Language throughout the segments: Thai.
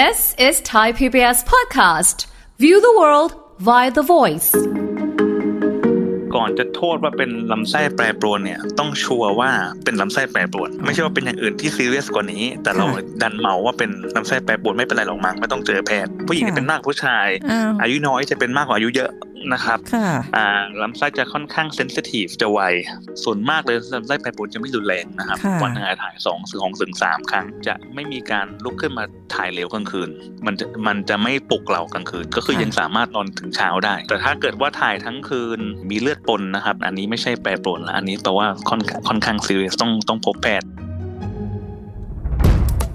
This is Thai PBS podcast. View the world via the voice. ก่อนจะโทษว่าเป็นลำไส้แปรปรวนเนี่ย ต้องชัวร์ว่าเป็นลำไส้แปรปรวน ไม่ใช่ว่าเป็นอย่างอื่นที่ซีเรียสกว่านี้ แต่เราดันเมาว่าเป็นลำไส้แปรปรวนไม่เป็นไรหรอกมั้งไม่ต้องเจอแพทย์ผู้หญิงค่ะจะเป็นมากผู้ชายอ้าวอายุน้อยจะเป็นมากกว่าอายุเยอะ นะครับค่ะอ่าลำไส้จะค่อนข้างเซนซิทีฟจะไว ส่วนมากเลยลำไส้แปรปรวนจะไม่รุนแรงนะครับค่ะวันหนึงอาจถ่ายสองถึงของถึงสามครั้ง จะไม่มีการลุกขึ้นมาถ่ายเร็วกลางคืน มันจะมันจะไม่ปลุกเรากลางคืน ก็คือยังสามารถนอนถึงเช้าได้ แต่ถ้าเกิดว่าถ่ายทั้งคืนมีเลือดปนนะครับ อันนี้ไม่ใช่แปรปรวนละอันนี้แปลว่าค่อนข้างค่อนข้างซีเรียสต้องต้องพบแพทย์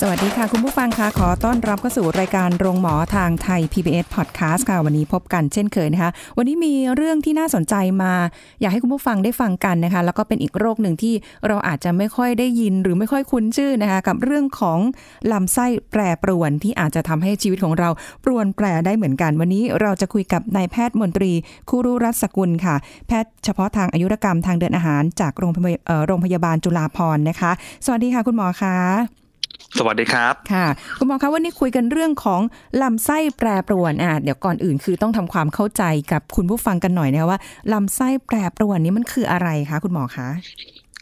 สวัสดีค่ะ คุณผู้ฟังคะขอต้อนรับเข้าสู่รายการโรงหมอทางไทย PBS Podcast ค่ะ วันนี้พบกันเช่นเคยนะคะ วันนี้มีเรื่องที่น่าสนใจมา อยากให้คุณผู้ฟังได้ฟังกันนะคะ แล้วก็เป็นอีกโรคหนึ่งที่เราอาจจะไม่ค่อยได้ยินหรือไม่ค่อยคุ้นชื่อนะคะ กับเรื่องของลำไส้แปรปรวนที่อาจจะทำให้ชีวิตของเราปรวนแปรได้เหมือนกัน วันนี้เราจะคุยกับนายแพทย์มนตรีคุรุรัตสกุลค่ะ แพทย์เฉพาะทางอายุรกรรมทางเดินอาหารจากโรงพยาบาลเอ่อโรงพยาบาลจุฬาภรณ์นะคะ สวัสดีค่ะ คุณหมอคะ สวัสดีครับ ค่ะ คุณหมอคะวันนี้คุยกันเรื่องของลำไส้แปรปรวนอะเดี๋ยวก่อนอื่นคือต้องทำความเข้าใจกับคุณผู้ฟังกันหน่อยนะคะว่าลำไส้แปรปรวนนี้มันคืออะไรคะคุณหมอคะ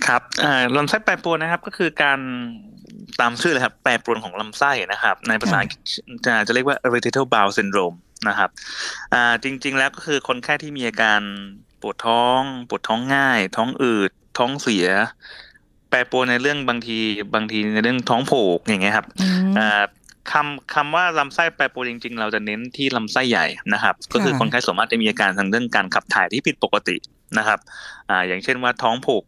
ครับอ่าลำไส้แปรปรวนนะครับก็คือการตามชื่อเลยครับแปรปรวนของลำไส้นะครับ ในภาษาอังกฤษจะจะเรียกว่า irritable bowel syndrome นะครับอ่าจริง ๆ แล้วก็คือคนไข้ที่มีอาการปวดท้อง ปวดท้องง่าย ท้องอืดท้องเสียแปรปรวนในเรื่องบางทีบางทีในเรื่องท้องผูกอย่างเงี้ยครับอืมอ่าคำคำว่าลำไส้แปรปรวนจริง ๆ เราจะเน้นที่ลำไส้ใหญ่นะครับ ก็คือค่ะคนไข้ส่วนมากจะมีอาการทางเรื่องการขับถ่ายที่ผิดปกตินะครับอ่าอย่างเช่นว่าท้องผูก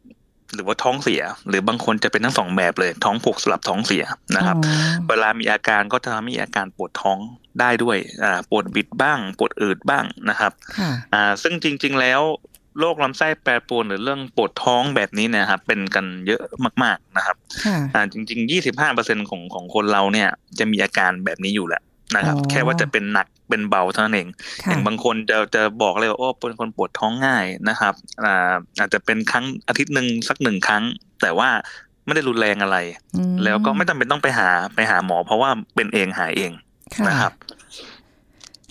หรือว่าท้องเสีย หรือบางคนจะเป็นทั้งสองแบบเลย ท้องผูกสลับท้องเสียนะครับอ๋อเวลามีอาการก็จะทำให้มีอาการปวดท้องได้ด้วยอ่าปวดบิดบ้าง ปวดอืดบ้างนะครับค่ะอ่าซึ่งจริง ๆ แล้ว โรคลำไส้แปรปรวนหรือเรื่องปวดท้องแบบนี้เนยครับเป็นกันเยอะมาก ๆนะครับค่ะอ่าจริง ๆ 25%ของของคนเราเนี่ยจะมีอาการแบบนี้อยู่แล้วนะครับอ๋อแค่ว่าจะเป็นหนักเป็นเบาเท่านั้นเองอค่ะย่างบางคนจะจะบอกเลยว่าโอ้เป็นคนปวดท้องง่ายนะครับอ่าอาจจะเป็นครั้งอาทิตย์หนึ่งสักหนึ่งครั้ง แต่ว่าไม่ได้รุนแรงอะไรอืมแล้วก็ไม่จำเป็นต้องไปหาไปหาหมอ เพราะว่าเป็นเองหายเองค่ะนะครับ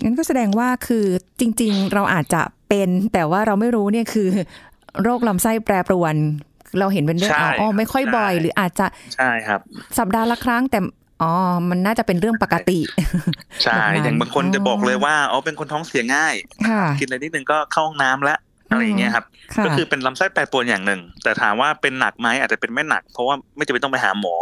งั้นก็แสดงว่าคือจริง ๆ เราอาจจะเป็น แต่ว่าเราไม่รู้เนี่ยคือ โรคลำไส้แปรปรวน เราเห็นเป็นเรื่องใช่อ๋ออ๋อไม่ค่อยบ่อยใช่หรืออาจจะใช่ครับ สัปดาห์ละครั้งแต่อ๋อ มันน่าจะเป็นเรื่องปกติ ใช่แบบนั้นอย่างบางคนจะบอกเลยอ๋อว่า อ๋อ เป็นคนท้องเสียง่ายค่ะกินอะไรนิดนึงก็เข้าห้องน้ำแล้วอะไรอย่างเงี้ยครับค่ะก็คือเป็นลำไส้แปรปรวนอย่างหนึ่ง แต่ถามว่าเป็นหนักไหมอาจจะเป็นไม่หนัก เพราะว่าไม่จำเป็นต้องไปหาหมอ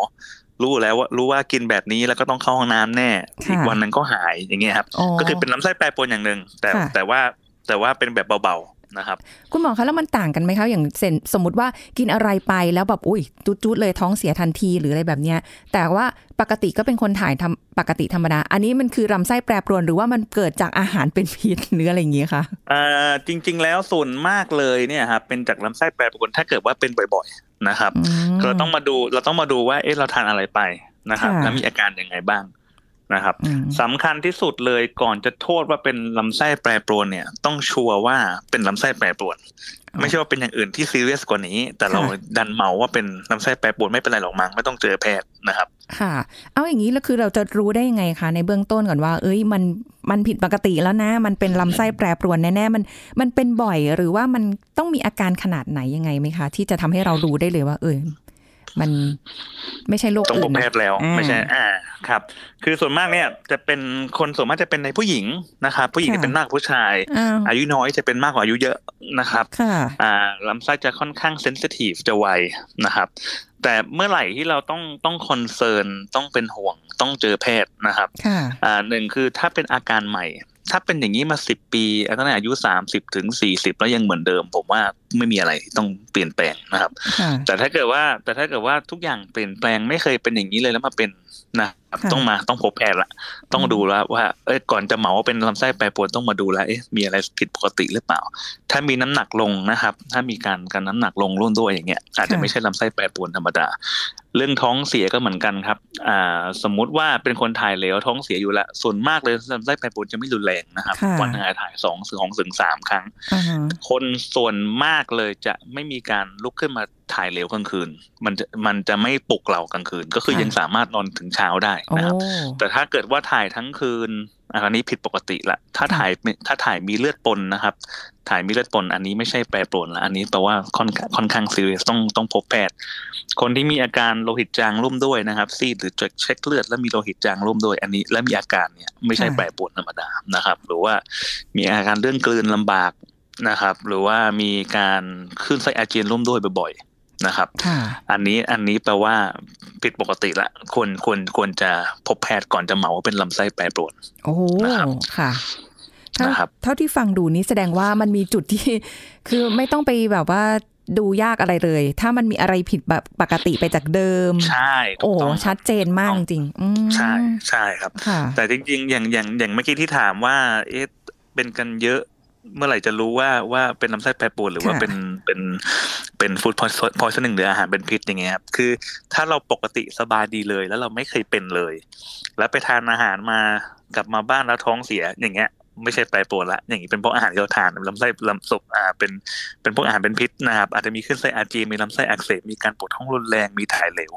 รู้แล้วว่ารู้ว่ากินแบบนี้แล้วก็ต้องเข้าห้องน้ำแน่ค่ะอีกวันหนึ่งก็หายอย่างเงี้ยครับ ก็คือเป็นลำไส้แปรปรวนอย่างหนึ่งแต่ค่ะแต่ว่าแต่ว่าเป็นแบบเบาๆนะครับ คุณหมอคะแล้วมันต่างกันไหมคะอย่างเช่นสมมติว่ากินอะไรไปแล้วแบบอุ้ยจุดๆเลยท้องเสียทันทีหรืออะไรแบบเนี้ย แต่ว่าปกติก็เป็นคนถ่ายทำปกติธรรมดา อันนี้มันคือลำไส้แปรปรวนหรือว่ามันเกิดจากอาหารเป็นพิษหรืออะไรอย่างเงี้ยคะอ่าจริง ๆ แล้วส่วนมากเลยเนี่ยครับเป็นจากลำไส้แปรปรวนถ้าเกิดว่าเป็นบ่อยๆ นะครับอืมเราต้องมาดูเราต้องมาดูว่าเอ๊ะเราทานอะไรไปนะครับค่ะแล้วมีอาการยังไงบ้าง นะครับอืมสำคัญที่สุดเลยก่อนจะโทษว่าเป็นลำไส้แปรปรวนเนี่ย ต้องชัวร์ว่าเป็นลำไส้แปรปรวน ไม่ใช่ว่าเป็นอย่างอื่นที่ซีเรียสกว่านี้ แต่เราดันเมาว่าเป็นลำไส้แปรปรวนไม่เป็นไรหรอกมั้งไม่ต้องเจอแพทย์นะครับ ค่ะ เอาอย่างนี้แล้วคือเราจะรู้ได้ยังไงคะในเบื้องต้นก่อนว่า เอ้ยมันมันผิดปกติแล้วนะ มันเป็นลำไส้แปรปรวนแน่ๆมันมันเป็นบ่อยหรือว่ามันต้องมีอาการขนาดไหนยังไงไหมคะ ที่จะทำให้เรารู้ได้เลยว่า เออ มันไม่ใช่โรคต้องอื่พนบแพนะทย์แล้วอ่าไม่ใช่อ่าครับ คือส่วนมากเนี่ยจะเป็นคนส่วนมากจะเป็นในผู้หญิงนะครับ ผู้หญิงค่ะจะเป็นมากกว่าผู้ชายอ้าวอายุน้อยจะเป็นมากกว่าอายุเยอะนะครับค่ะอ่าลำไส้จะค่อนข้างเซนซิทีฟจะไวนะครับ แต่เมื่อไหร่ที่เราต้องต้องคอนเซิร์นต้องเป็นห่วงต้องเจอแพทย์นะครับค่ะอ่าหนึ่งคือถ้าเป็นอาการใหม่ ถ้าเป็นอย่างนี้มาสิบปีตั้งแต่อายุสามสิบถึงสี่สิบแล้วยังเหมือนเดิม ผมว่าไม่มีอะไรที่ต้องเปลี่ยนแปลงนะครับค่ะแต่ถ้าเกิดว่า แต่ถ้าเกิดว่าทุกอย่างเปลี่ยนแปลงไม่เคยเป็นอย่างนี้เลยแล้วมาเป็นนะครับค่ะต้องมาต้องพบแพทย์ละต้องดูแล้วว่าเอ้ยก่อนจะเหมาว่าเป็นลำไส้แปรปรวนต้องมาดูแล้วเอ๊ะมีอะไรผิดปกติหรือเปล่า ถ้ามีน้ำหนักลงนะครับ ถ้ามีการการน้ำหนักลงร่วมด้วยอย่างเงี้ยอาจจะไม่ใช่ลำไส้แปรปรวนธรรมดา เรื่องท้องเสียก็เหมือนกันครับ อ่า สมมุติว่าเป็นคนถ่ายเหลวท้องเสียอยู่แล้วส่วนมากเลยลำไส้แปรปรวนจะไม่รุนแรงนะครับค่ะวันหนึงอาจถ่ายสองถึงของถึงสามครั้งอ่าฮะคนส่วนมากเลยจะไม่มีการลุกขึ้นมาถ่ายเหลวกลางคืน มันจะมันจะไม่ปลุกเรากลางคืน ก็คือยังสามารถนอนถึงเช้าได้โอ้นะครับ แต่ถ้าเกิดว่าถ่ายทั้งคืน อันนี้ผิดปกติละถ้าค่ะถ่ายถ้าถ่ายมีเลือดปนนะครับ ถ่ายมีเลือดปน อันนี้ไม่ใช่แปรปรวนละอันนี้แปลว่าค่อนข้างค่อนข้างซีเรียสต้องต้องพบแพทย์คนที่มีอาการโลหิตจางร่วมด้วยนะครับ ซีดหรือเช็คเลือดแล้วมีโลหิตจางร่วมด้วย อันนี้และมีอาการเนี่ยไม่ใช่แปรปรวนธรรมดานะครับ หรือว่ามีอาการเรื่องกลืนลำบากนะครับ หรือว่ามีการคลื่นไส้อาเจียนร่วมด้วยบ่อยๆ นะครับค่ะอันนี้อันนี้แปลว่าผิดปกติละควรควรควรจะพบแพทย์ก่อนจะเหมาว่าเป็นลำไส้แปรปรวนโอ้โหนะครับค่ะเท่านะครับเท่าที่ฟังดูนี้แสดงว่ามันมีจุดที่คือไม่ต้องไปแบบว่าดูยากอะไรเลย ถ้ามันมีอะไรผิดแบบปกติไปจากเดิม ใช่ถูโอ้กต้องชัดเจนมากจริงอืมใช่ใช่ครับค่ะแต่จริง ๆ อย่างอย่างอย่างเมื่อกี้ที่ถามว่า เอ๊ะเป็นกันเยอะ เมื่อไหร่จะรู้ว่าว่าเป็นลำไส้แปรปรวนหรือว่าค่ะเป็นเป็นเป็นฟู้ดพอยซ์หนึ่งหรืออาหารเป็นพิษอย่างเงี้ยครับคือถ้าเราปกติสบายดีเลย แล้วเราไม่เคยเป็นเลย แล้วไปทานอาหารมากลับมาบ้านแล้วท้องเสียอย่างเงี้ยไม่ใช่แปรปรวนละอย่างนี้เป็นเพราะอาหารที่เราทานลำไส้ลำศพอ่าเป็นเป็นพวกอาหารเป็นพิษนะครับ อาจจะมีขึ้นไส้อาเจียนมีลำไส้อักเสบมีการปวดท้องรุนแรงมีถ่ายเหลว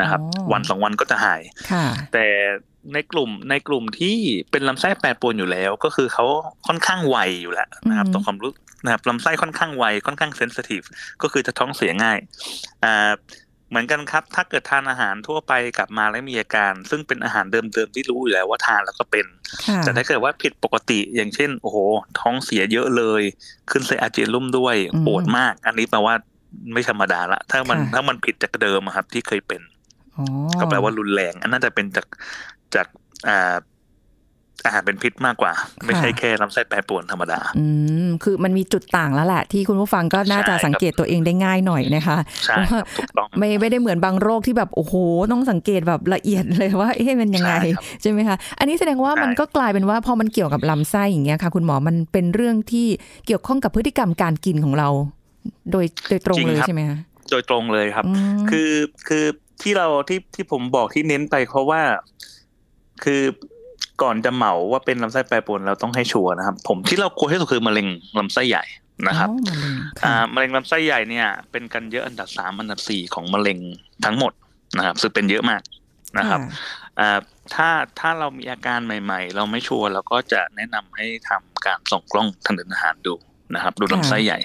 นะครับอ๋อวันสองวันก็จะหายค่ะแต่ ในกลุ่มในกลุ่มที่เป็นลำไส้แปรปรวนอยู่แล้ว ก็คือเขาค่อนข้างไวอยู่แล้วนะครับอืมต่อความรู้นะครับลำไส้ค่อนข้างไวค่อนข้างเซนซิทีฟก็คือจะท้องเสียง่ายอ่าเหมือนกันครับ ถ้าเกิดทานอาหารทั่วไปกลับมาแล้วมีอาการ ซึ่งเป็นอาหารเดิมๆที่รู้อยู่แล้วว่าทานแล้วก็เป็นค่ะแต่ถ้าเกิดว่าผิดปกติอย่างเช่น โอ้โห ท้องเสียเยอะเลย ขึ้นไส้อาเจียนร่วมด้วยอืมปวดมาก อันนี้แปลว่าไม่ธรรมดาละถ้ามันค่ะถ้ามันผิดจากเดิมอะครับที่เคยเป็นอ๋อก็แปลว่ารุนแรง อันน่าจะเป็นจาก จากอ่าอาหารเป็นพิษมากกว่า ไม่ใช่แค่ลำไส้แปรปรวนธรรมดา อืมคือมันมีจุดต่างแล้วแหละที่คุณผู้ฟังก็น่าจะใช่ครับสังเกตตัวเองได้ง่ายหน่อยนะคะใช่ครับถูกต้องไม่ไม่ได้เหมือนบางโรคที่แบบโอ้โหต้องสังเกตแบบละเอียดเลยว่าเอ๊ะมันยังไงใช่ครับใช่ไหมคะอันนี้แสดงว่าใช่มันก็กลายเป็นว่าพอมันเกี่ยวกับลำไส้อย่างเงี้ยค่ะ คุณหมอมันเป็นเรื่องที่เกี่ยวข้องกับพฤติกรรมการกินของเรา โดยโดยตรงเลยใช่ไหมคะโดยตรงเลยครับอืมคือคือที่เราที่ที่ผมบอกที่เน้นไปเพราะว่า คือก่อนจะเหมาว่าเป็นลำไส้แปรปรวนเราต้องให้ชัวร์นะครับ ผมที่เรากลัวที่สุดคือมะเร็งลำไส้ใหญ่นะครับอ๋อมะเร็งอ่าค่ะมะเร็งลำไส้ใหญ่เนี่ยเป็นกันเยอะอันดับสามอันดับสี่ของมะเร็งทั้งหมดนะครับ ซึ่งเป็นเยอะมากนะครับอ่าถ้าถ้าเรามีอาการใหม่ ๆ เราไม่ชัวร์เราก็จะแนะนำให้ทำการส่องกล้องทางเดินอาหารดู นะครับดูลำไส้ใหญ่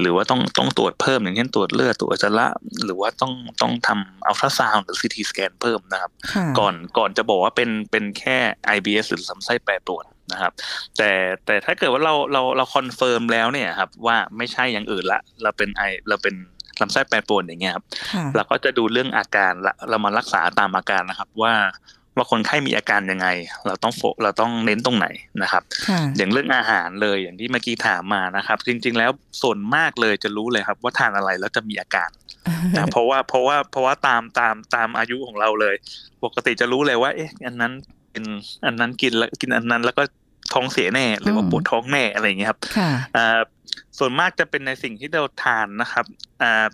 หรือว่าต้องต้องตรวจเพิ่มอย่างเช่นตรวจเลือดตรวจอุจจาระหรือว่าต้องต้องทำอัลตราซาวน์หรือ CT scan เพิ่มนะครับค่ะก่อนก่อนจะบอกว่าเป็นเป็นแค่ IBS หรือลำไส้แปรปรวนนะครับ แต่แต่ถ้าเกิดว่าเราเราเรา confirm แล้วเนี่ยครับว่าไม่ใช่อย่างอื่นละ เราเป็น I เราเป็นลำไส้แปรปรวนอย่างเงี้ยครับค่ะเราก็จะดูเรื่องอาการละเรามารักษาตามอาการนะครับว่า ว่าคนไข้มีอาการยังไง เราต้องโฟเราต้องเน้นตรงไหนนะครับค่ะอย่างเรื่องอาหารเลยอย่างที่เมื่อกี้ถามมานะครับ จริง ๆ แล้วส่วนมากเลยจะรู้เลยครับ ว่าทานอะไรแล้วจะมีอาการนะเพราะว่าเพราะว่าเพราะว่าตามตามตามอายุของเราเลย ปกติจะรู้เลยว่า เอ๊ะ อันนั้นกินอันนั้นกินแล้วกินอันนั้นแล้วก็ท้องเสียแน่ หรือว่าอืมปวดท้องแน่อะไรอย่างเงี้ยครับค่ะอ่าส่วนมากจะเป็นในสิ่งที่เราทานนะครับอ่า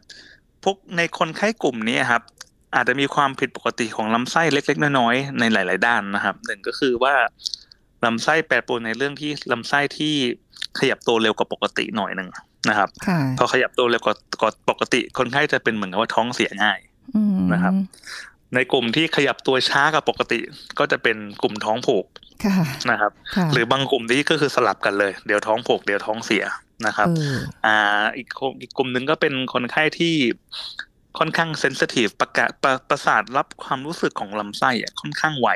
พวกในคนไข้กลุ่มนี้ครับ อาจจะมีความผิดปกติของลำไส้เล็ก ๆ น้อยๆในหลาย ๆ ด้านนะครับหนึ่งก็คือว่าลำไส้แปรปรวนในเรื่องที่ลำไส้ที่ขยับตัวเร็วกว่าปกติหน่อยหนึ่งนะครับค่ะพอขยับตัวเร็วกว่ากว่าปกติคนไข้จะเป็นเหมือนกับว่าท้องเสียง่ายอืมนะครับ ในกลุ่มที่ขยับตัวช้ากว่าปกติ ก็จะเป็นกลุ่มท้องผูกค่ะนะครับค่ะหรือบางกลุ่มนี้ก็คือสลับกันเลย เดี๋ยวท้องผูกเดี๋ยวท้องเสียนะครับเอออ่าอีกกลุ่มอีกกลุ่มหนึ่งก็เป็นคนไข้ที่ ค่อนข้างเซนซิทีฟประกาศประประสาทรับความรู้สึกของลำไส้อะค่อนข้างไว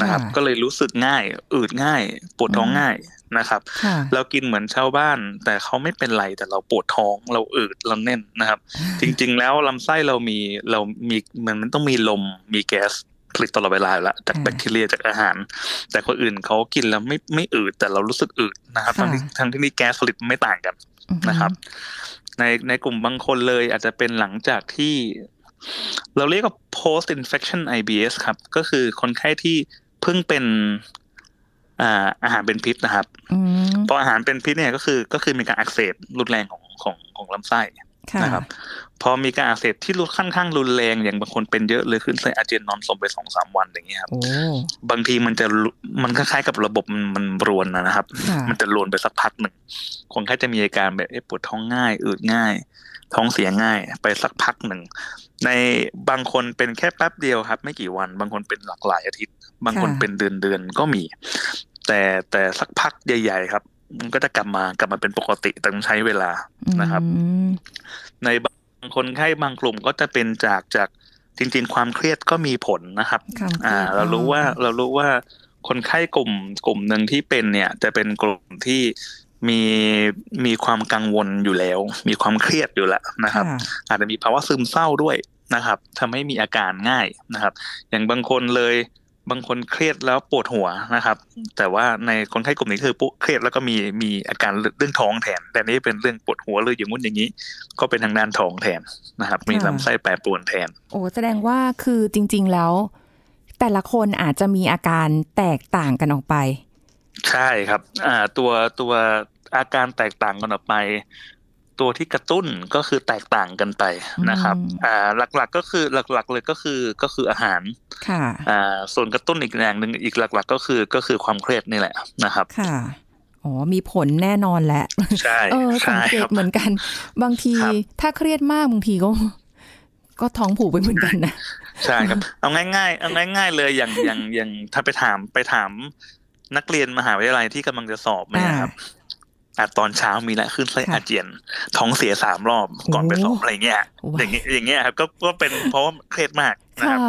นะครับค่ะก็เลยรู้สึกง่าย อืดง่าย ปวดท้องอืมง่ายนะครับค่ะเรากินเหมือนชาวบ้าน แต่เขาไม่เป็นไรแต่เราปวดท้อง เราอืดเราแน่นนะครับ จริง ๆ แล้วลำไส้เรามีเรามีมันมันต้องมีลมมีแก๊สผลิตตลอดเวลาอยู่แล้วจากอืมแบคทีเรียจากอาหาร แต่คนอื่นเขากินแล้วไม่ไม่อืดแต่เรารู้สึกอืดนะครับค่ะทั้งที่ทั้งที่นี่แก๊สผลิตไม่ต่างกันอือฮึนะครับ ในในกลุ่มบางคนเลยอาจจะเป็นหลังจากที่ เราเรียกว่า post infection IBS ครับ ก็คือคนไข้ที่เพิ่งเป็นอ่าอาหารเป็นพิษนะครับอืมพออาหารเป็นพิษเนี่ยก็คือก็คือมีการอักเสบรุนแรงของของของลำไส้ค่ะ นะครับ พอมีการอักเสบที่รุนค่อนข้างรุนแรงอย่างบางคนเป็นเยอะเลยขึ้นไส้อาเจียนนอนสมไปสองสามวันอย่างเงี้ยครับโอ้บางทีมันจะรุมันคล้ายๆกับระบบมันมันรวนนะนะครับค่ะมันจะรวนไปสักพักหนึ่งคนไข้จะมีอาการแบบเอ๊ะปวดท้องง่ายอืดง่าย ท้องเสียง่ายไปสักพักหนึ่งในบางคนเป็นแค่แป๊บเดียวครับ ไม่กี่วัน บางคนเป็นหลากหลายอาทิตย์ บางคนเป็นเดือนเดือนๆก็มี แต่แต่สักพักใหญ่ ๆ ครับ มันก็จะกลับมากลับมาเป็นปกติแต่ต้องใช้เวลานะครับอืมในบางคนไข้บางกลุ่มก็จะเป็นจากจากจริง ๆ ความเครียดก็มีผลนะครับความคยดอ่า เรารู้ว่าเรารู้ว่าคนไข้กลุ่มกลุ่มหนึ่งที่เป็นเนี่ย จะเป็นกลุ่มที่มีมีความกังวลอยู่แล้ว มีความเครียดอยู่แล้วนะครับค่ะอาจจะมีภาวะซึมเศร้าด้วยนะครับทำให้มีอาการง่ายนะครับ อย่างบางคนเลย บางคนเครียดแล้วปวดหัวนะครับ แต่ว่าในคนไข้กลุ่มนี้คือปุ๊เครียดแล้วก็มีมีอาการเรื่องท้องแทน แต่นี่เป็นเรื่องปวดหัวเลยอย่างงู้นอย่างนี้ ก็เป็นทางด้านท้องแทนนะครับ มีลำไส้แปรปรวนแทน โอ้แสดงว่าคือจริง ๆแล้ว แต่ละคนอาจจะมีอาการแตกต่างกันออกไป ใช่ครับ อ่าตัวตัวอาการแตกต่างกันออกไป ตัวที่กระตุ้นก็คือแตกต่างกันไปนะครับอืมอ่าหลักๆก็คือหลักๆเลยก็คือก็คืออาหาร ค่ะ อ่าส่วนกระตุ้นอีกอย่างหนึ่งอีกหลัก ๆ ก็คือก็คือความเครียดนี่แหละนะครับ ค่ะอ๋อมีผลแน่นอนแหละใช่เออสัใช่งเกคตรับเหมือนกัน บางทีครับถ้าเครียดมากบางทีก็ก็ท้องผูกไปเหมือนกันนะใช่ครับเอาง่าย ๆ เอาง่าย ๆ เลยอย่างอย่างอย่างถ้าไปถามไปถามนักเรียนมหาวิทยาลัยที่กำลังจะสอบเนี่ยครับ อะตอนเช้ามีแล้วขึ้นไส้ค่ะอาเจียน ท้องเสียสามรอบก่อนไปสอบโอ้อะไรเงี้ยโอ้อย่างเงี้ยอย่างเงี้ยครับก็ก็เป็นเพราะว่าเครียดมากนะคค่ะรับ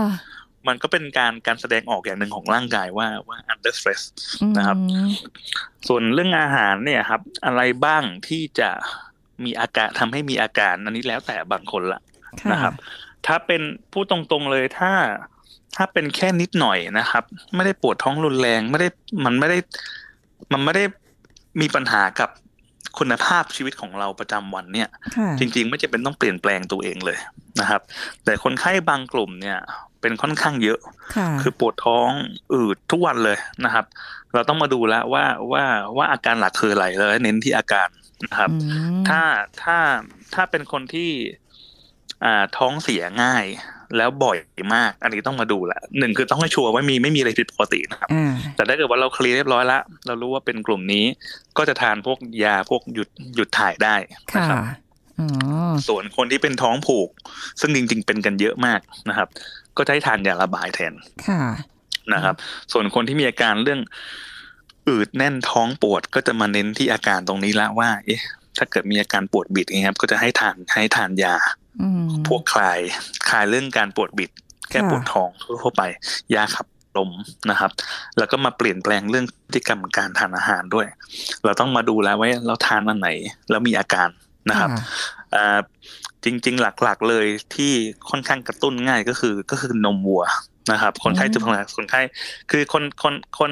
มันก็เป็นการการแสดงออกอย่างหนึ่งของร่างกายว่าว่า under stress อืมนะครับ ส่วนเรื่องอาหารเนี่ยครับ อะไรบ้างที่จะมีอาการทำให้มีอาการอันนี้แล้วแต่บางคนละค่ะนะครับ ถ้าเป็นพูดตรงๆเลยถ้าถ้าเป็นแค่นิดหน่อยนะครับ ไม่ได้ปวดท้องรุนแรงไม่ได้มันไม่ได้ มันไม่ได้ มีปัญหากับคุณภาพชีวิตของเราประจำวันเนี่ยค่ะจริง ๆ ไม่จะเป็นต้องเปลี่ยนแปลงตัวเองเลยนะครับ แต่คนไข้บางกลุ่มเนี่ย เป็นค่อนข้างเยอะค่ะคือปวดท้องอืดทุกวันเลยนะครับ เราต้องมาดูแล้วว่าว่าว่าอาการหลักคืออะไรแล้วเน้นที่อาการนะครับอืมถ้าถ้าถ้าเป็นคนที่อ่าท้องเสียง่าย แล้วบ่อยมาก อันนี้ต้องมาดูแหละหนึ่งคือต้องให้ชัวร์ว่ามีไม่มีอะไรผิดปกตินะครับอ่าแต่ถ้าเกิดว่าเราเคลียร์เรียบร้อยแล้วเรารู้ว่าเป็นกลุ่มนี้ ก็จะทานพวกยาพวกหยุดหยุดถ่ายได้นะค่ะครับอ๋อส่วนคนที่เป็นท้องผูก ซึ่งจริง ๆ เป็นกันเยอะมากนะครับ ก็จะให้ทานยาระบายแทนค่ะนะครับ ส่วนคนที่มีอาการเรื่องอืดแน่นท้องปวดก็จะมาเน้นที่อาการตรงนี้ละว่า เอ๊ะ ถ้าเกิดมีอาการปวดบิดอย่างเงี้ยครับก็จะให้ทานให้ทานยาอืม พวกคลายคลายเรื่องการปวดบิด แก้ค่ะปวดท้องทั่วไปยาขับลมนะครับ แล้วก็มาเปลี่ยนแปลงเรื่องพฤติกรรมการทานอาหารด้วย เราต้องมาดูแล้วว่าเราทานอันไหน แล้วมีอาการนะครับค่ะอ่าจริง ๆ หลักๆเลยที่ค่อนข้างกระตุ้นง่ายก็คือก็คือนมวัวนะครับ คนไข้อืมจะเป็นคนไข้คือคนคนคน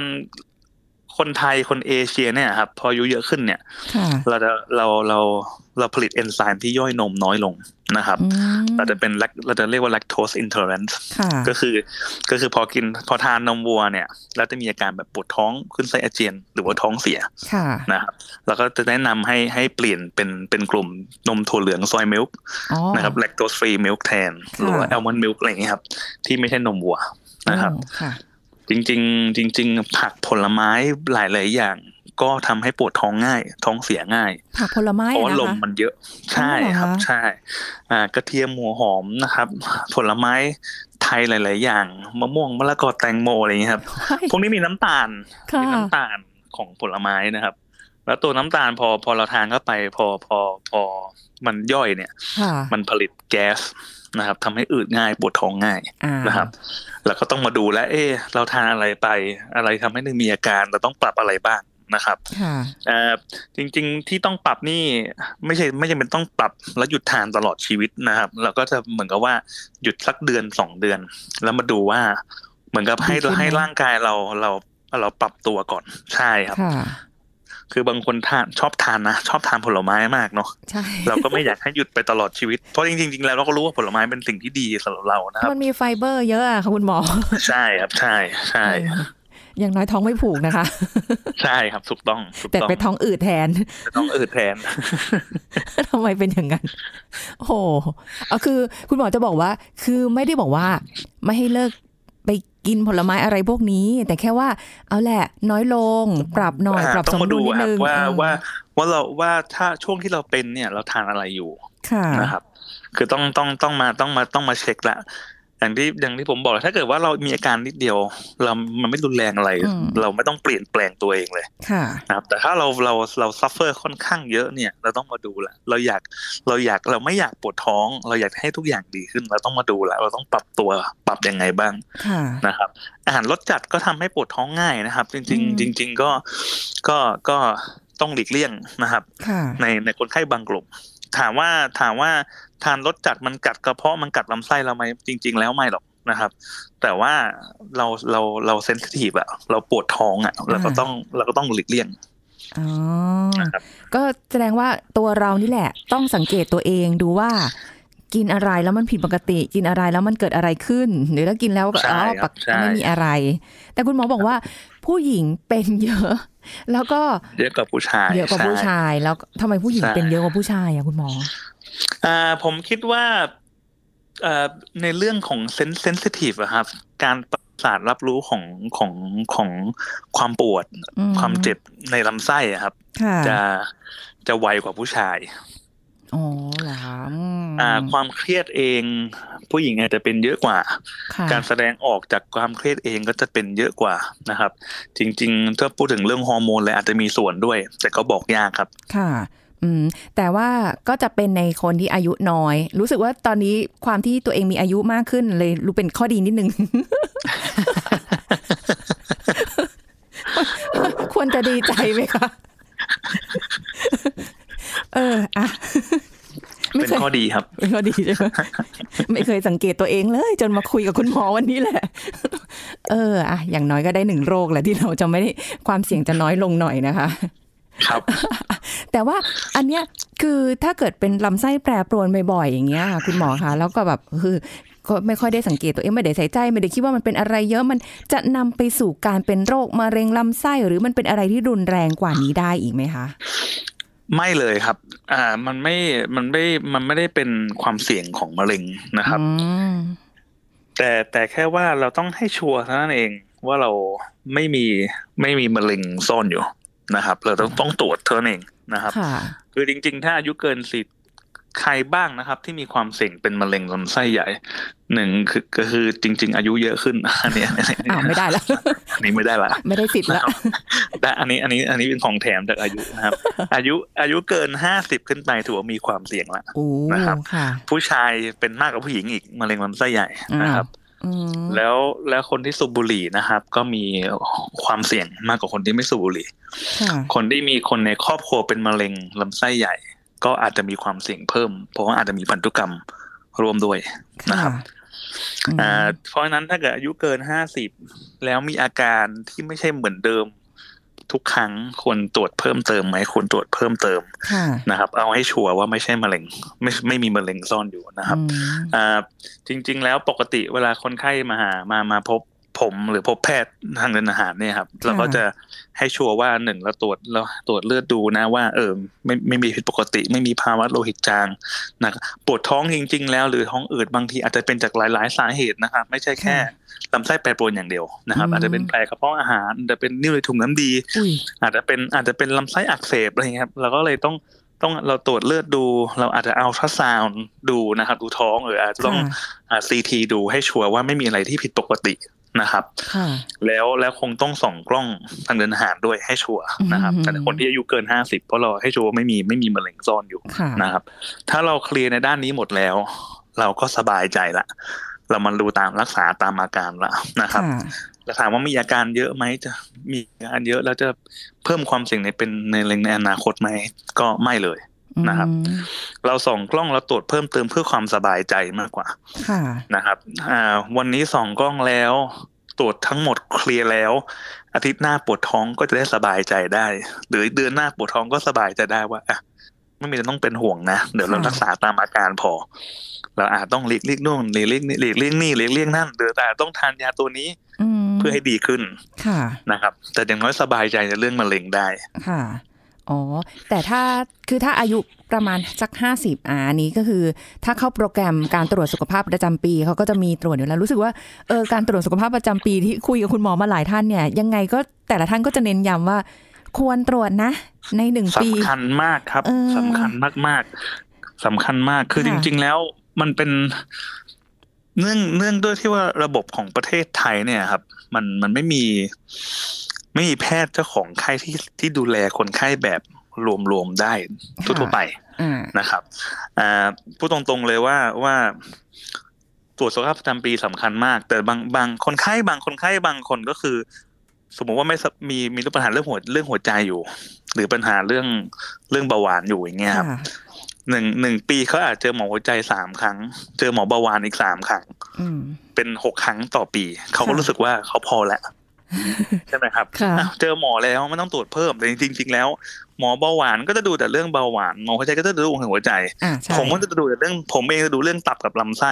คนไทยคนเอเชียเนี่ยครับ พออายุเยอะขึ้นเนี่ยค่ะเราจะเราเราเราผลิตเอนไซม์ที่ย่อยนมน้อยลงนะครับอืมเราจะเป็น lac- เราจะเรียกว่า lactose intolerance ค่ะก็คือก็คือพอกินพอทานนมวัวเนี่ย แล้วจะมีอาการแบบปวดท้องขึ้นไส้อาเจียน หรือว่าท้องเสียค่ะนะครับแล้วก็จะแนะนำให้ให้เปลี่ยนเป็นเป็นกลุ่มนมถั่วเหลืองซอยมิลค์อ๋อนะครับ lactose free milk แทนหรือว่าค่ะ almond milk อะไรอย่างเงี้ยครับ ที่ไม่ใช่นมวัวนะครับโอ้ค่ะ จริง ๆ จริง ๆ ผักผลไม้หลายๆอย่าง ก็ทำให้ปวดท้องง่าย ท้องเสียง่าย ผักผลไม้เพราะว่าอะลนะมคะมันเยอะ ใช่อ๋อเหรอครับคะใช่ อ่ากระเทียมหัวหอมนะครับ ผลไม้ไทยหลาย ๆ อย่างมะม่วงมะละกอแตงโมอะไรอย่างเงี้ยครับ พวกนี้มีน้ำตาลค่ะมีน้ำตาลของผลไม้นะครับ แล้วตัวน้ำตาลพอพอเราทานเข้าไป พอพอพอมันย่อยเนี่ยค่ะมันผลิตแก๊สนะครับทำให้อืดง่ายปวดท้องง่ายอ่านะครับ แล้วก็ต้องมาดูแลวเอ๊ะเราทานอะไรไป อะไรทำให้มีอาการ เราต้องปรับอะไรบ้างนะครับค่ะเอ่อจริงๆที่ต้องปรับนี่ไม่ใช่ไม่จำเป็นต้องปรับแล้วหยุดทานตลอดชีวิตนะครับ เราก็จะเหมือนกับว่าหยุดสักเดือนสองเดือน แล้วมาดูว่า เหมือนกับให้ดีขึ้นไหมให้ร่างกายเราเราเราปรับตัวก่อนใช่ครับ ค่ะคือบางคนทานชอบทานนะชอบทานผลไม้มากเนาะใช่เราก็ไม่อยากให้หยุดไปตลอดชีวิต เพราะจริงๆจริงๆแล้วเราก็รู้ว่าผลไม้เป็นสิ่งที่ดีสำหรับเรานะครับมันมีไฟเบอร์เยอะอะค่ะคุณหมอ ใช่ครับใช่ใช่เอออย่างน้อยท้องไม่ผูกนะคะ ใช่ครับถูกต้องถูกแต่ต้องไปท้องอืดแทนท้องอืดแทนทำไมเป็นอย่างนั้นโอ้โหเอาคือคุณหมอจะบอกว่า คือไม่ได้บอกว่า ไม่ให้เลิกไป กินผลไม้อะไรพวกนี้ แต่แค่ว่าเอาแหละ น้อยลง ปรับหน่อยอ่าปรับต้สองมมาดุดูลนิดครันึบงว่าเออว่าว่าเราว่าถ้าช่วงที่เราเป็นเนี่ยเราทานอะไรอยู่ค่ะนะครับ คือต้องต้องต้องมาต้องมาต้องมาเช็คละ อย่างที่อย่างที่ผมบอกถ้าเกิดว่าเรามีอาการนิดเดียว เรามันไม่รุนแรงอะไรอืมเราไม่ต้องเปลี่ยนแปลงตัวเองเลยค่ะนะครับ แต่ถ้าเราเราเราซัฟเฟอร์ค่อนข้างเยอะเนี่ย เราต้องมาดูละเราอยากเราอยากเราไม่อยากปวดท้อง เราอยากให้ทุกอย่างดีขึ้น เราต้องมาดูละเราต้องปรับตัวปรับยังไงบ้างค่ะนะครับ อาหารรสจัดก็ทำให้ปวดท้องง่ายนะครับ จริงอืมๆจริง ๆ ก็ก็ก็ต้องหลีกเลี่ยงนะครับค่ะในในคนไข้บางกลุ่มถามว่าถามว่า ทานรสจัดมันกัดกระเพาะมันกัดลำไส้เราไหมจริง ๆ แล้วไม่หรอกนะครับ แต่ว่าเราเราเราเซนซิทีฟอะเราปวดท้องอะเราก็ต้องเราก็ต้องหลีกเลี่ยงอ๋อนะครับก็แสดงว่าตัวเรานี่แหละ ต้องสังเกตตัวเองดูว่า กินอะไรแล้วมันผิดปกติ กินอะไรแล้วมันเกิดอะไรขึ้น หรือถ้ากินแล้วก็ใช่อ๋อคปรับกใช่ไม่มีอะไร แต่คุณหมอบอกว่า ผู้หญิงเป็นเยอะ แล้วก็เยอะกว่าผู้ชาย เยอะกว่าผู้ใช่ชาย แล้วทำไมผู้หญิงใช่เป็นเยอะกว่าผู้ชายอะคุณหมอ อ่าผมคิดว่าเอ่อในเรื่องของเซนเซนซิทีฟอะครับ การประสาทรับรู้ของของของความปวดอืมความเจ็บในลำไส้อะครับค่ะจะจะไวกว่าผู้ชายอ๋อเหรอคะอืมอ่า ความเครียดเอง ผู้หญิงอาจจะเป็นเยอะกว่าค่ะการแสดงออกจากความเครียดเองก็จะเป็นเยอะกว่านะครับ จริงๆถ้าพูดถึงเรื่องฮอร์โมนเลยอาจจะมีส่วนด้วย แต่ก็บอกยากครับ ค่ะ อืมแต่ว่าก็จะเป็นในคนที่อายุน้อย รู้สึกว่าตอนนี้ความที่ตัวเองมีอายุมากขึ้นเลยรู้เป็นข้อดีนิดนึง ควรจะดีใจไหมคะ เอออะไม่เป็นเคยข้อดีครับเป็นข้อดีใช่ไหมไม่เคยสังเกตตัวเองเลย จนมาคุยกับคุณหมอวันนี้แหละ เอออะอย่างน้อยก็ได้หนึ่งโรคแหละที่เราจะไม่ได้ความเสี่ยงจะน้อยลงหน่อยนะคะ ครับ แต่ว่าอันเนี้ยคือถ้าเกิดเป็นลำไส้แปรปรวนบ่อยๆอย่างเงี้ยค่ะคุณหมอคะแล้วก็แบบคือก็ไม่ค่อยได้สังเกตตัวเองไม่ได้ใส่ใจไม่ได้คิดว่ามันเป็นอะไรเยอะมันจะนำไปสู่การเป็นโรคมะเร็งลำไส้หรือมันเป็นอะไรที่รุนแรงกว่านี้ได้อีกไหมคะไม่เลยครับ อ่า มันไม่ มันไม่ มันไม่ได้เป็นความเสี่ยงของมะเร็งนะครับอืมแต่แต่แค่ว่าเราต้องให้ชัวร์เท่านั้นเองว่าเราไม่มีไม่มีมะเร็งซ่อนอยู่นะครับ เราต้องต้องตรวจเท่านั้นเอง นะครับค่ะคือจริง ๆ ถ้าอายุเกินสิบใครบ้างนะครับ ที่มีความเสี่ยงเป็นมะเร็งลำไส้ใหญ่หนึ่งคือก็คือจริง ๆ อายุเยอะขึ้นอันนี้อันนี้อ้าวไม่ได้แล้วอันนี้ไม่ได้ละไม่ได้สิทธิ์นะแล้วครับแต่อันนี้อันนี้อันนี้เป็นของแถมจากอายุนะครับ อายุอายุเกินห้าสิบขึ้นไปถือว่ามีความเสี่ยงละโอ้นะครับค่ะผู้ชายเป็นมากกว่าผู้หญิงอีกมะเร็งลำไส้ใหญ่นะครับอืม แล้วแล้วคนที่สูบบุหรี่นะครับ ก็มีความเสี่ยงมากกว่าคนที่ไม่สูบบุหรี่ค่ะคนที่มีคนในครอบครัวเป็นมะเร็งลำไส้ใหญ่ ก็อาจจะมีความเสี่ยงเพิ่ม เพราะว่าอาจจะมีพันธุกรรมร่วมด้วยนะครับอืมอ่าเพราะฉะนั้นถ้าเกิดอายุเกินห้าสิบแล้วมีอาการที่ไม่ใช่เหมือนเดิม ทุกครั้งควรตรวจเพิ่มเติมไหมควรตรวจเพิ่มเติมค่ะนะครับ เอาให้ชัวร์ว่าไม่ใช่มะเร็ง ไม่ไม่มีมะเร็งซ่อนอยู่นะครับอืมอ่าจริง ๆ แล้วปกติเวลาคนไข้มาหามามาพบ ผมหรือพบแพทย์ทางเดินอาหารเนี่ยครับเราก็จะให้ชัวร์ว่าหนึ่งเราตรวจเราตรวจเลือดดูนะว่า เออไม่ไม่มีผิดปกติ ไม่มีภาวะโลหิตจางนะครับปวดท้องจริง ๆ แล้วหรือท้องอืดบางทีอาจจะเป็นจากหลาย ๆ สาเหตุนะครับไม่ใช่แค่ลำไส้แปรปรวนอย่างเดียวนะครับ อาจจะเป็นแผลกระเพาะอาหารอาจจะเป็นนิ่วในถุงน้ำดีอุ้ยอาจจะเป็นอาจจะเป็นลำไส้อักเสบอะไรเงี้ยครับเราก็เลยต้องต้องเราตรวจเลือดดู เราอาจจะเอาทราซาวน์ดูนะครับ ดูท้องหรืออาจจะต้องค่ะอ่าซีทีดูให้ชัวร์ว่าไม่มีอะไรที่ผิดปกติ นะครับค่ะแล้วแล้วคงต้องส่องกล้องทางเดินอาหารด้วยให้ชัวร์นะครับอืมแต่คนที่อายุเกินห้าสิบเพราะเราให้ชัวร์ว่าไม่มีไม่มีมะเร็งซ่อนอยู่ค่ะนะครับ ถ้าเราเคลียร์ในด้านนี้หมดแล้ว เราก็สบายใจละ เรามันดูตามรักษาตามอาการละนะครับค่ะแล้วถามว่ามีอาการเยอะไหมจะมีอาการเยอะแล้วจะเพิ่มความเสี่ยงในเป็นในในอนาคตไหมก็ไม่เลย นะครับอืมเราส่องกล้องเราตรวจเพิ่มเติมเพื่อความสบายใจมากกว่าค่ะนะครับอ่าวันนี้ส่องกล้องแล้ว ตรวจทั้งหมดเคลียร์แล้ว อาทิตย์หน้าปวดท้องก็จะได้สบายใจได้ หรือเดือนหน้าปวดท้องก็สบายใจได้ว่าอะไม่มีอะไรต้องเป็นห่วงนะ เดี๋ยวเราค่ะรักษาตามอาการพอ เราอาจต้องหลีกเลี่ยงนู่นหลีกเลี่ยงนี่หลีกเลี่ยงนี่หลีกเลี่ยงนั่นหรือแต่ต้องทานยาตัวนี้อืมเพื่อให้ดีขึ้นค่ะนะครับ แต่อย่างน้อยสบายใจในเรื่องมะเร็งได้ค่ะ อ๋อ แต่ถ้าคือถ้าอายุประมาณสักห้าสิบอ่าอันนี้ก็คือ ถ้าเข้าโปรแกรมการตรวจสุขภาพประจำปีเขาก็จะมีตรวจอยู่แล้ว รู้สึกว่าเออการตรวจสุขภาพประจำปีที่คุยกับคุณหมอมาหลายท่านเนี่ย ยังไงก็แต่ละท่านก็จะเน้นย้ำว่า ควรตรวจนะ ในหนึ่งปีสำคัญมากครับเออสำคัญมากๆสำคัญมากคือค่ะจริง ๆ แล้วมันเป็นเนื่องเนื่องด้วยที่ว่าระบบของประเทศไทยเนี่ยครับ มันมันไม่มี ไม่มีแพทย์เจ้าของไข้ที่ที่ดูแลคนไข้แบบรวมๆได้ทั่วๆไปอ่านะครับอ่าพูดตรงๆเลยว่าว่าตรวจสุขภาพประจำปีสำคัญมาก แต่บางบางคนไข้บางคนไข้บางคนก็คือ สมมติว่าไม่สมีมีปัญหาเรื่องหัวเรื่องหัวใจอยู่ หรือปัญหาเรื่องเรื่องเบาหวานอยู่อย่างเงี้ยครับค่ะหนึ่งหนึ่งปีเขาอาจเจอหมอหัวใจสามครั้ง เจอหมอเบาหวานอีกสามครั้งอืมเป็นหกครั้งต่อปี เขาก็ค่ะรู้สึกว่าเขาพอแล้ว ใช่ไหมครับค่ะอ้าวเจอหมอแล้วไม่ต้องตรวจเพิ่มแต่จริงๆแล้ว หมอเบาหวานก็จะดูแต่เรื่องเบาหวานหมอหัวใจก็จะดูเรื่องหัวใจอ่าใช่ผมก็จะดูแต่เรื่อง ผมเองจะดูเรื่องตับกับลำไส้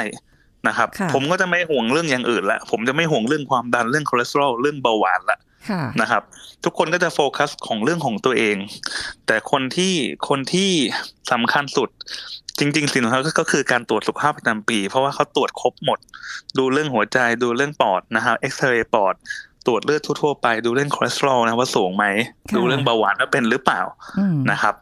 นะครับค่ะผมก็จะไม่ห่วงเรื่องอย่างอื่นละผมจะไม่ห่วงเรื่องความดันเรื่องคอเลสเตอรอลเรื่องเบาหวานละค่ะนะครับ ทุกคนก็จะโฟกัสของเรื่องของตัวเอง แต่คนที่คนที่สำคัญสุดจริงๆสิ่งของเขาก็คือการตรวจสุขภาพประจำปี เพราะว่าเขาตรวจครบหมด ดูเรื่องหัวใจดูเรื่องปอดนะครับเอ็กซเรย์ปอด ตรวจเลือดทั่วๆไปดูเรื่องคอเลสเตอรอลนะว่าสูงไหมค่ะดูเรื่องเบาหวานว่าเป็นหรือเปล่าอืมนะครับ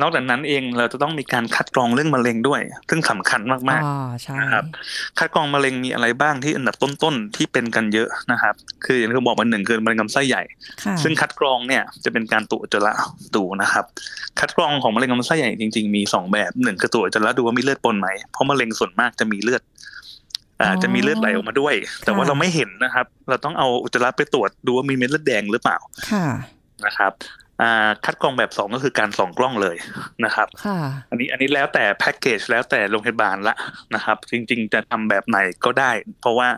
นอกจากนั้นเองเราจะต้องมีการคัดกรองเรื่องมะเร็งด้วย ซึ่งสำคัญมากอ๋อใช่นะครับๆคัดกรองมะเร็งมีอะไรบ้างที่อันดับต้นๆที่เป็นกันเยอะนะครับ คืออย่างที่ผมบอกมาหนึ่งคือมะเร็งลำไส้ใหญ่ค่ะซึ่งคัดกรองเนี่ยจะเป็นการตรวจอุจจาระดูนะครับ คัดกรองของมะเร็งลำไส้ใหญ่จริงๆมีสองแบบหนึ่งคือตรวจอุจจาระดูว่ามีเลือดปนไหมเพราะมะเร็งส่วนมากจะมีเลือด อ่าจะมีเลือดไหลออกมาด้วย แต่ว่าเราไม่เห็นนะครับ เราต้องเอาอุจจาระไปตรวจดูว่ามีเม็ดเลือดแดงหรือเปล่าค่ะนะครับอ่าคัดกรองแบบสองก็คือการส่องกล้องเลยนะครับค่ะอันนี้อันนี้แล้วแต่แพ็กเกจแล้วแต่โรงพยาบาลละนะครับ จริง ๆ จะทำแบบไหนก็ได้ เพราะว่า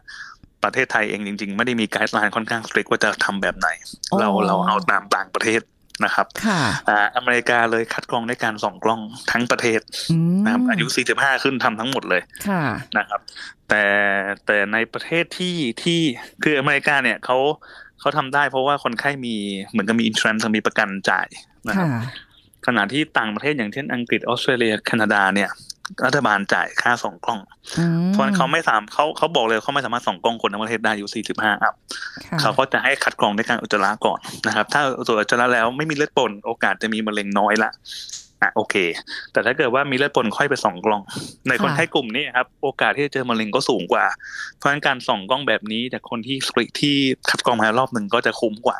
ประเทศไทยเองจริง ๆ ไม่ได้มีไกด์ไลน์ค่อนข้างสตริกว่าจะทำแบบไหนอ๋อเราเราเอาตามต่างประเทศ นะครับค่ะอ่าอเมริกาเลยคัดกรองด้วยการส่องกล้องทั้งประเทศอืมนะครับอายุ 45 ขึ้นทำทั้งหมดเลยค่ะนะครับ แต่แต่ในประเทศที่ที่คืออเมริกาเนี่ยเขาเขาทำได้เพราะว่าคนไข้มีเหมือนกับมีอินทรานซ์มีประกันจ่ายนะครับค่ะขณะที่ต่างประเทศอย่างเช่นอังกฤษออสเตรเลียแคนาดาเนี่ย รัฐบาลจ่ายค่าส่องกล้องอืมเพราะฉะนั้นเขาไม่สามเขาเขาบอกเลยเขาไม่สามารถส่องกล้องคนทั้งประเทศได้อายู่ 45 อัพค่ะเขาก็จะให้คัดกรองด้วยการอุจจาระก่อนนะครับ ถ้าตรวจอุจจาระแล้วไม่มีเลือดปนโอกาสจะมีมะเร็งน้อยละอะโอเค แต่ถ้าเกิดว่ามีเลือดปนค่อยไปส่องกล้อง ในคนไข้กลุ่มนี้ครับโอกาสที่จะเจอมะเร็งก็สูงกว่า เพราะฉะนั้นการส่องกล้องแบบนี้จากคนที่สกรีที่คัดกรองมาแล้วรอบหนึ่งก็จะคุ้มกว่า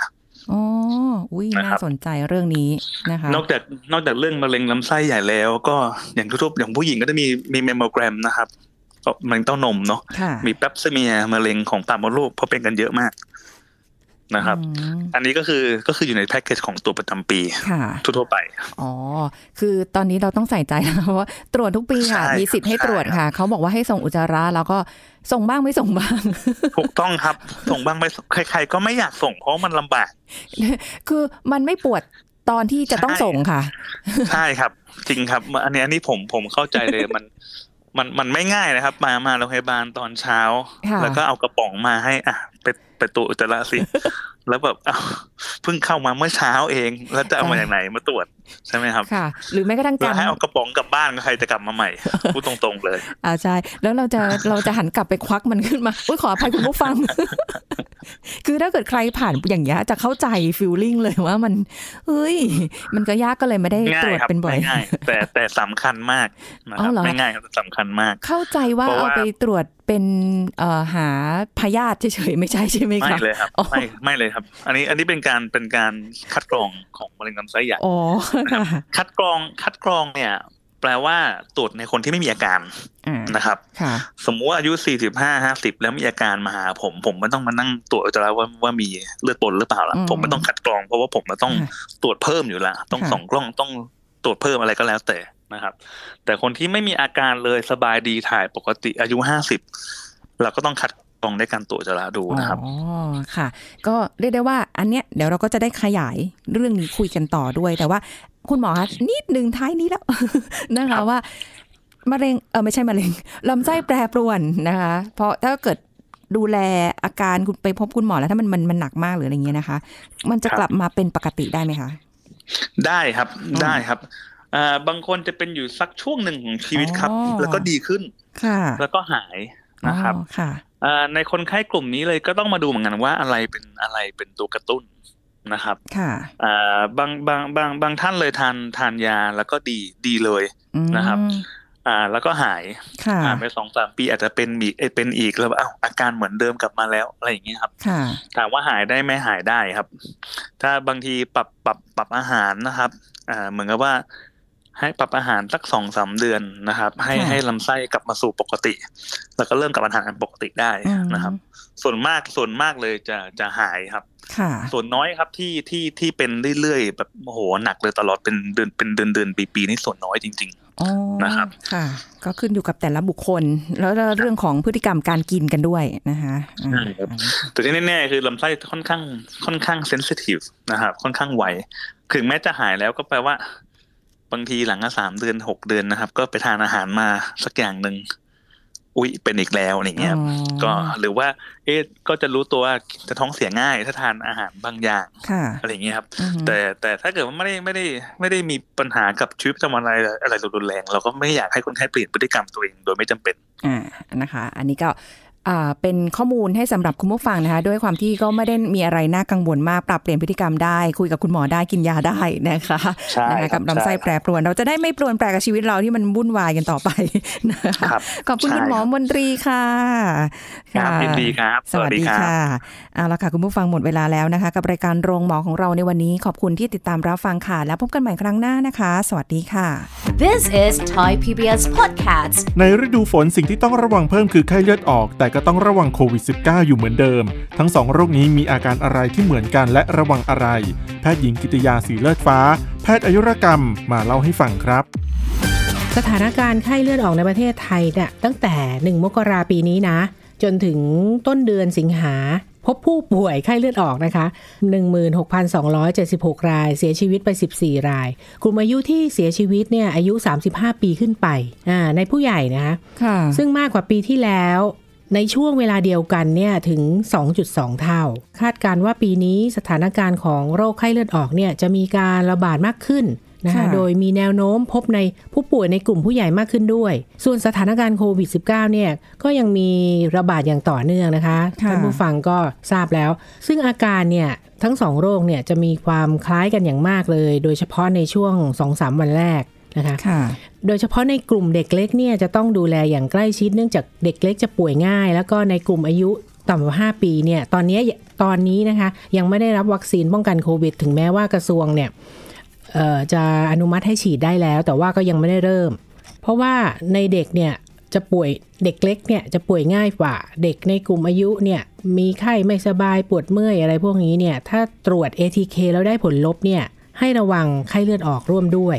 อ๋ออุ้ยนะครัน่าบสนใจเรื่องนี้นะคะ นอกจากนอกจากเรื่องมะเร็งลำไส้ใหญ่แล้ว ก็อย่างทั่วๆอย่างผู้หญิงก็จะมีมีเมมโมแกรมนะครับก็มะเร็งเต้านมเนาะค่ะมีแป๊บซเมียมะเร็งของปากมดลูกเพราะเป็นกันเยอะมาก นะครับอืมอันนี้ก็คือก็คืออยู่ในแพ็กเกจของตัวประจำปีค่ะทั่วๆไป อ๋อ คือตอนนี้เราต้องใส่ใจนะเพราะว่าตรวจทุกปีค่ะใช่มีสิทธิ์ให้ใช่ตรวจค่ะ เขาบอกว่าให้ส่งอุจจาระแล้วก็ส่งบ้างไม่ส่งบ้าง ถูกต้องครับ ส่งบ้างไปใคร ๆ ก็ไม่อยากส่งเพราะมันลำบาก คือมันไม่ปวดตอนที่จะต้องใช่ส่งค่ะ ใช่ครับ จริงครับ อันนี้อันนี้ผมผมเข้าใจเลยมันมันมันไม่ง่ายนะครับ มามาโรงพยาบาลตอนเช้าค่ะแล้วก็เอากระป๋องมาให้อะไปไปตรวจอุจจาระสิ แล้วแบบอ้าวเพิ่งเข้ามาเมื่อเช้าเอง แล้วจะเอามาจากไหนมาตรวจใช่ไหมครับค่ะ หรือแม้กระทั่งแล้กาวรให้เอากระป๋องกลับบ้านก็ใครจะกลับมาใหม่พูดตรงๆเลย อ่าใช่แล้วเราจะเราจะหันกลับไปควักมันขึ้นมาอุ้ยขออภัยคุณผู้ฟัง คือถ้าเกิดใครผ่านอย่างเงี้ยจะเข้าใจฟิลลิ่งเลยว่ามันเฮ้ย มันก็ยากก็เลยไม่ได้ง่าตรยวจครับเป็นบ่อยไม่ง่ายแต่แต่สำคัญมากนะคอ๋รัอบเหรอไม่ง่ายครับแต่สำคัญมาก เข้าใจว่าเพราะเอาว่าไปตรวจ เป็นเอ่อหาพยาธิเฉยๆไม่ใช่ใช่ไหมไม่คะเลยครับอ๋อไม่ไม่เลยครับ อันนี้อันนี้เป็นการเป็นการคัดกรองของมะเร็งลำไส้ใหญ่อ๋อค่ะคัดกรองคัดกรองเนี่ย แปลว่าตรวจในคนที่ไม่มีอาการอ่านะครับค่ะสมมุติว่าอายุ45 50แล้วมีอาการมาหาผม ผมไม่ต้องมานั่งตรวจอุจจาระว่าว่ามีเลือดปนหรือเปล่าล่ะอืมผมไม่ต้องคัดกรองเพราะว่าผมจะต้องค่ะตรวจเพิ่มอยู่ละต้องค่ะส่องกล้องต้องตรวจเพิ่มอะไรก็แล้วแต่ นะครับ แต่คนที่ไม่มีอาการเลยสบายดีถ่ายปกติอายุ50เราก็ต้องคัดกรองด้วยการตรวจอุจจาระดูนะครับอ๋อค่ะ ก็เรียกได้ว่าอันเนี้ยเดี๋ยวเราก็จะได้ขยายเรื่องนี้คุยกันต่อด้วย แต่ว่าคุณหมอคะนิดหนึ่งท้ายนี้แล้วนะครัคะบว่ามะเร็งเออไม่ใช่มะเร็งลำไส้แปรปรวนนะคะ เพราะถ้าเกิดดูแลอาการคุณไปพบคุณหมอแล้วถ้ามันมันมันหนักมากหรืออะไรเงี้ยนะคะ มันจะครับกลับมาเป็นปกติได้ไหมคะ ได้ครับอืมได้ครับ อ่าบางคนจะเป็นอยู่สักช่วงหนึ่งของชีวิตครับอ๋อแล้วก็ดีขึ้นค่ะแล้วก็หายนะครับอ๋อค่ะอ่าในคนไข้กลุ่มนี้เลยก็ต้องมาดูเหมือนกันว่าอะไรเป็นอะไรเป็นตัวกระตุ้นนะครับ ค่ะอ่าบางบางบางบางท่านเลยทานทานยาแล้วก็ดีดีเลยอืมนะครับ อ่าแล้วก็หายค่ะผ่านไปสองสามปีอาจจะเป็นมีเอ้ยเป็นอีกแล้วอ้าวอาการเหมือนเดิมกลับมาแล้วอะไรอย่างเงี้ยครับค่ะถามว่าหายได้ไหมหายได้ครับ ถ้าบางทีปรับปรับปรับอาหารนะครับ อ่าเหมือนกับว่า ให้ปรับอาหารสักสองสามเดือนนะครับ ให้ค่ะให้ลำไส้กลับมาสู่ปกติ แล้วก็เริ่มกลับมาทานปกติได้อืมนะครับ ส่วนมากส่วนมากเลยจะจะหายครับค่ะส่วนน้อยครับที่ที่ที่เป็นเรื่อยๆแบบโอ้โหหนักเลยตลอดเป็นเดือนเป็นเดือนเดือนปีปีๆนี่ส่วนน้อยจริงอ๋อนะครับ ค่ะ ก็ขึ้นอยู่กับแต่ละบุคคล แล้วเรื่องของพฤติกรรมการกินกันด้วยนะคะอ่าใช่ครับๆแต่ที่แน่ๆคือลำไส้ค่อนข้างค่อนข้างเซนซิทีฟนะครับ ค่อนข้างไวถึงแม้จะหายแล้วก็แปลว่า บางทีหลังก็สามเดือนหกเดือนนะครับ ก็ไปทานอาหารมาสักอย่างหนึ่งอุ๊ยเป็นอีกแล้วอย่างเงี้ยครับอ๋อก็หรือว่า เอ๊ะก็จะรู้ตัวว่าจะท้องเสียง่าย ถ้าทานอาหารบางอย่างค่ะอะไรอย่างเงี้ยครับอือฮึแต่แต่ถ้าเกิดว่าไม่ได้ไม่ได้ไม่ได้มีปัญหากับชีวิตประจำวันอะไรอะไรรุนแรง เราก็ไม่อยากให้คนไข้เปลี่ยนพฤติกรรมตัวเองโดยไม่จำเป็นอ่านะคะ อันนี้ก็อ่า เป็นข้อมูลให้สำหรับคุณผู้ฟังนะคะ ด้วยความที่ก็ไม่ได้มีอะไรน่ากังวลมากปรับเปลี่ยนพฤติกรรมได้ คุยกับคุณหมอได้กินยาได้นะคะใช่นะคะครักับบลำไส้ใช่แปรปรวน เราจะได้ไม่ปรวนแปรกับชีวิตเราที่มันวุ่นวายกันต่อไปนะคะครับขอบคุณใช่คุณหมอครับมนตรีค่ะครับะยินดีครับ สวัสดีรับค่ะเอาละค่ะคุณผู้ฟังหมดเวลาแล้วนะคะ กับรายการโรงหมอของเราในวันนี้ ขอบคุณที่ติดตามรับฟังค่ะ แล้วพบกันใหม่ครั้งหน้านะคะ สวัสดีค่ะ This is Thai PBS Podcast. ในฤดูฝนสิ่งที่ต้องระวังเพิ่มคือไข้เลือดออกแต่ก็ต้องระวังโควิด -19 อยู่เหมือนเดิม ทั้งสองโรคนี้มีอาการอะไรที่เหมือนกันและระวังอะไร แพทย์หญิงกิตยาสีเลือดฟ้า แพทย์อายุรกรรมมาเล่าให้ฟังครับสถานการณ์ไข้เลือดออกในประเทศไทยเนี่ยตั้งแต่ 1 มกราปีนี้นะ จนถึงต้นเดือนสิงหา พบผู้ป่วยไข้เลือดออกนะคะ 16,276 ราย เสียชีวิตไป 14 ราย กลุ่มอายุที่เสียชีวิตเนี่ยอายุ 35 ปีขึ้นไปอ่าในผู้ใหญ่นะคะค่ะซึ่งมากกว่าปีที่แล้ว ในช่วงเวลาเดียวกันเนี่ยถึง 2.2 เท่า คาดการณ์ว่าปีนี้สถานการณ์ของโรคไข้เลือดออกเนี่ยจะมีการระบาดมากขึ้นนะคะค่ะโดยมีแนวโน้มพบในผู้ป่วยในกลุ่มผู้ใหญ่มากขึ้นด้วย ส่วนสถานการณ์โควิด -19 เนี่ยก็ยังมีระบาดอย่างต่อเนื่องนะคะค่ะท่านผู้ฟังก็ทราบแล้ว ซึ่งอาการเนี่ยทั้งสองโรคเนี่ยจะมีความคล้ายกันอย่างมากเลย โดยเฉพาะในช่วง 2-3 วันแรกนะคะค่ะ โดยเฉพาะในกลุ่มเด็กเล็กเนี่ยจะต้องดูแลอย่างใกล้ชิดเนื่องจากเด็กเล็กจะป่วยง่าย แล้วก็ในกลุ่มอายุต่ำกว่า 5 ปีเนี่ยตอนนี้ตอนนี้นะคะยังไม่ได้รับวัคซีนป้องกันโควิด ถึงแม้ว่ากระทรวงเนี่ยจะอนุมัติให้ฉีดได้แล้ว แต่ว่าก็ยังไม่ได้เริ่ม เพราะว่าในเด็กเนี่ยจะป่วยเด็กเล็กเนี่ยจะป่วยง่ายกว่า เด็กในกลุ่มอายุเนี่ยมีไข้ไม่สบายปวดเมื่อยอะไรพวกนี้เนี่ยถ้าตรวจ ATK แล้วได้ผลลบเนี่ยให้ระวังไข้เลือดออกร่วมด้วย